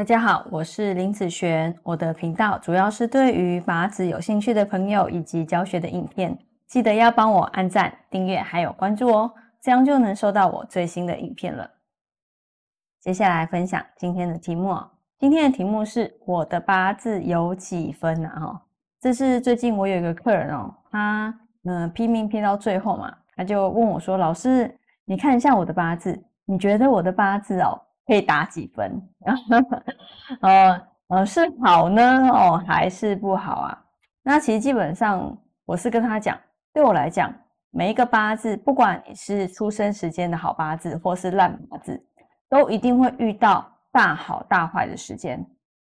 大家好，我是林子璇。我的频道主要是对于拔子有兴趣的朋友以及教学的影片，记得要帮我按赞、订阅还有关注哦，这样就能收到我最新的影片了。接下来分享今天的题目，今天的题目是我的八字有几分啊？哈，这是最近我有一个客人哦，他嗯拼命拼到最后嘛，他就问我说：“老师，你看一下我的八字，你觉得我的八字哦？”可以打几分？呃呃，是好呢哦，还是不好啊？那其实基本上，我是跟他讲，对我来讲，每一个八字，不管你是出生时间的好八字，或是烂八字，都一定会遇到大好大坏的时间。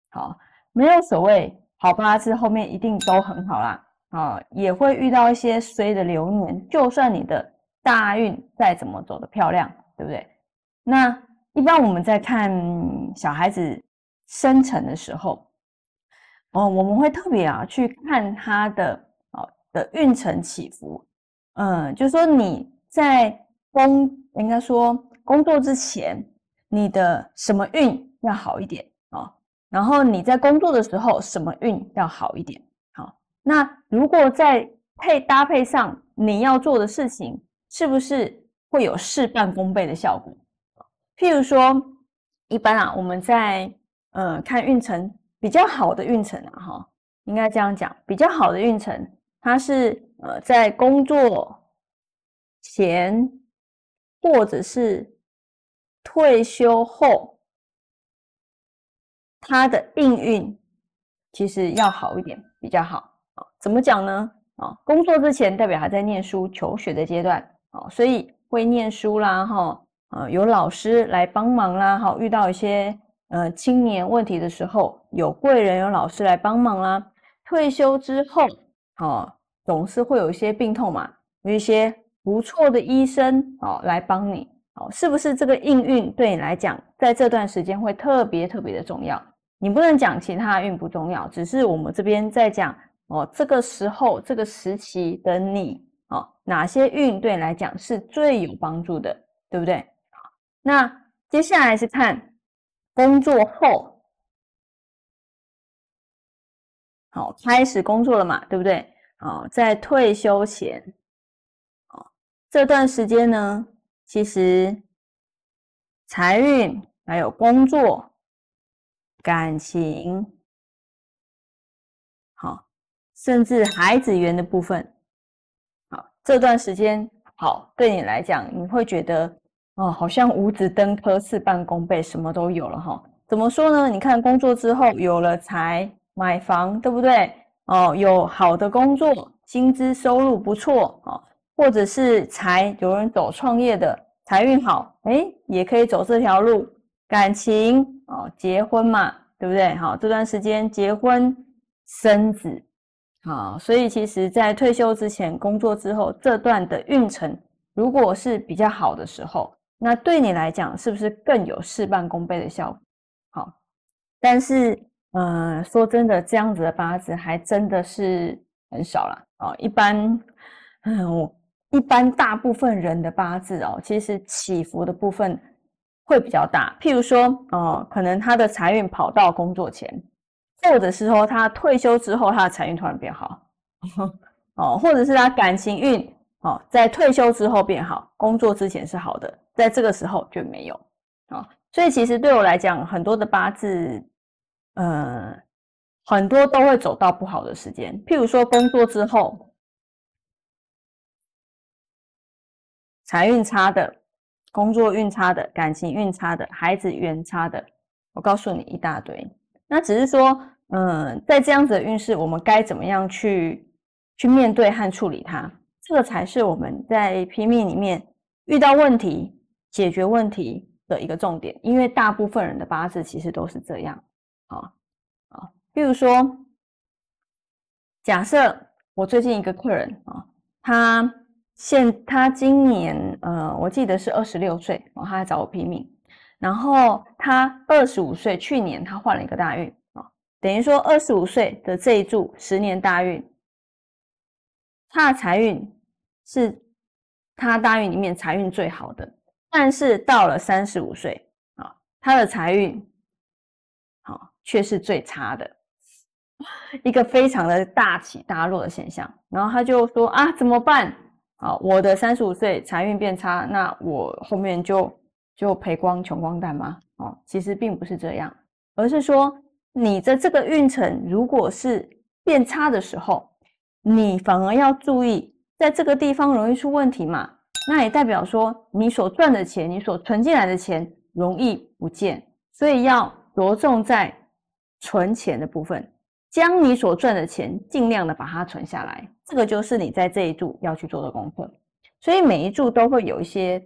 好，没有所谓好八字后面一定都很好啦。啊，也会遇到一些衰的流年。就算你的大运再怎么走的漂亮，对不对？那。一般我们在看小孩子生辰的时候，哦，我们会特别啊去看他的哦的运程起伏，嗯，就说你在工应该说工作之前，你的什么运要好一点啊？然后你在工作的时候，什么运要好一点？好，那如果在配搭配上你要做的事情，是不是会有事半功倍的效果？譬如说，一般啊，我们在呃看运程比较好的运程啊，哈，应该这样讲，比较好的运程，它是呃在工作前或者是退休后，它的命运其实要好一点，比较好啊。怎么讲呢？啊，工作之前代表还在念书求学的阶段啊，所以会念书啦，哈。呃，有老师来帮忙啦，哈，遇到一些呃青年问题的时候，有贵人有老师来帮忙啦。退休之后，哦，总是会有一些病痛嘛，有一些不错的医生哦来帮你，哦，是不是这个应运对你来讲，在这段时间会特别特别的重要？你不能讲其他运不重要，只是我们这边在讲哦，这个时候这个时期的你，哦，哪些运对你来讲是最有帮助的，对不对？那接下来是看工作后，好，开始工作了嘛，对不对？好，在退休前，哦，这段时间呢，其实财运还有工作、感情，好，甚至孩子缘的部分，好，这段时间好，对你来讲，你会觉得。哦，好像五子登科，事半功倍，什么都有了哈。怎么说呢？你看工作之后有了财，买房，对不对？哦，有好的工作，薪资收入不错啊，或者是财，有人走创业的财运好，哎，也可以走这条路。感情哦，结婚嘛，对不对？好，这段时间结婚生子，好，所以其实在退休之前，工作之后这段的运程，如果是比较好的时候。那对你来讲，是不是更有事半功倍的效果？好，但是，呃，说真的，这样子的八字还真的是很少了哦。一般，嗯，我一般大部分人的八字哦，其实起伏的部分会比较大。譬如说，哦，可能他的财运跑到工作前，或者是说他退休之后，他的财运突然变好，哦，或者是他感情运。哦，在退休之后变好，工作之前是好的，在这个时候就没有啊。所以其实对我来讲，很多的八字，呃，很多都会走到不好的时间。譬如说，工作之后，财运差的，工作运差的，感情运差的，孩子运差的，我告诉你一大堆。那只是说，嗯，在这样子的运势，我们该怎么样去去面对和处理它？这个才是我们在拼命里面遇到问题、解决问题的一个重点，因为大部分人的八字其实都是这样。啊啊，比如说，假设我最近一个客人啊，他现他今年呃，我记得是二十六岁，然后他来找我拼命，然后他二十五岁，去年他换了一个大运啊，等于说二十五岁的这一柱十年大运。他的财运是他大运里面财运最好的，但是到了三十五岁啊，他的财运好却是最差的，一个非常的大起大落的现象。然后他就说啊，怎么办？啊，我的三十五岁财运变差，那我后面就就赔光穷光蛋吗？哦，其实并不是这样，而是说你的这个运程如果是变差的时候，你反而要注意，在这个地方容易出问题嘛。那也代表说你所赚的钱，你所存进来的钱容易不见，所以要着重在存钱的部分，将你所赚的钱尽量的把它存下来。这个就是你在这一柱要去做的功课。所以每一柱都会有一些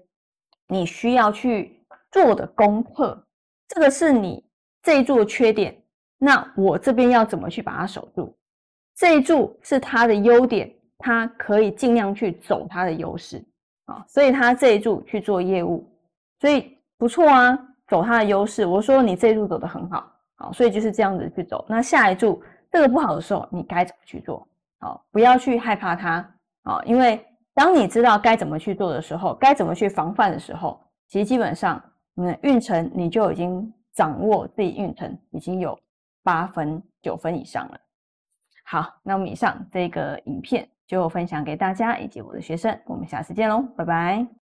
你需要去做的功课，这个是你这一柱的缺点。那我这边要怎么去把它守住？这一柱是它的优点，它可以尽量去走它的优势。啊，所以他这一柱去做业务，所以不错啊，走他的优势。我说你这一柱走得很好，好，所以就是这样子去走。那下一柱这个不好的时候，你该怎么去做？好，不要去害怕它，啊，因为当你知道该怎么去做的时候，该怎么去防范的时候，其实基本上，嗯，运程你就已经掌握自己运程已经有八分九分以上了。好，那我们以上这个影片。就分享给大家以及我的学生，我们下次见喽，拜拜。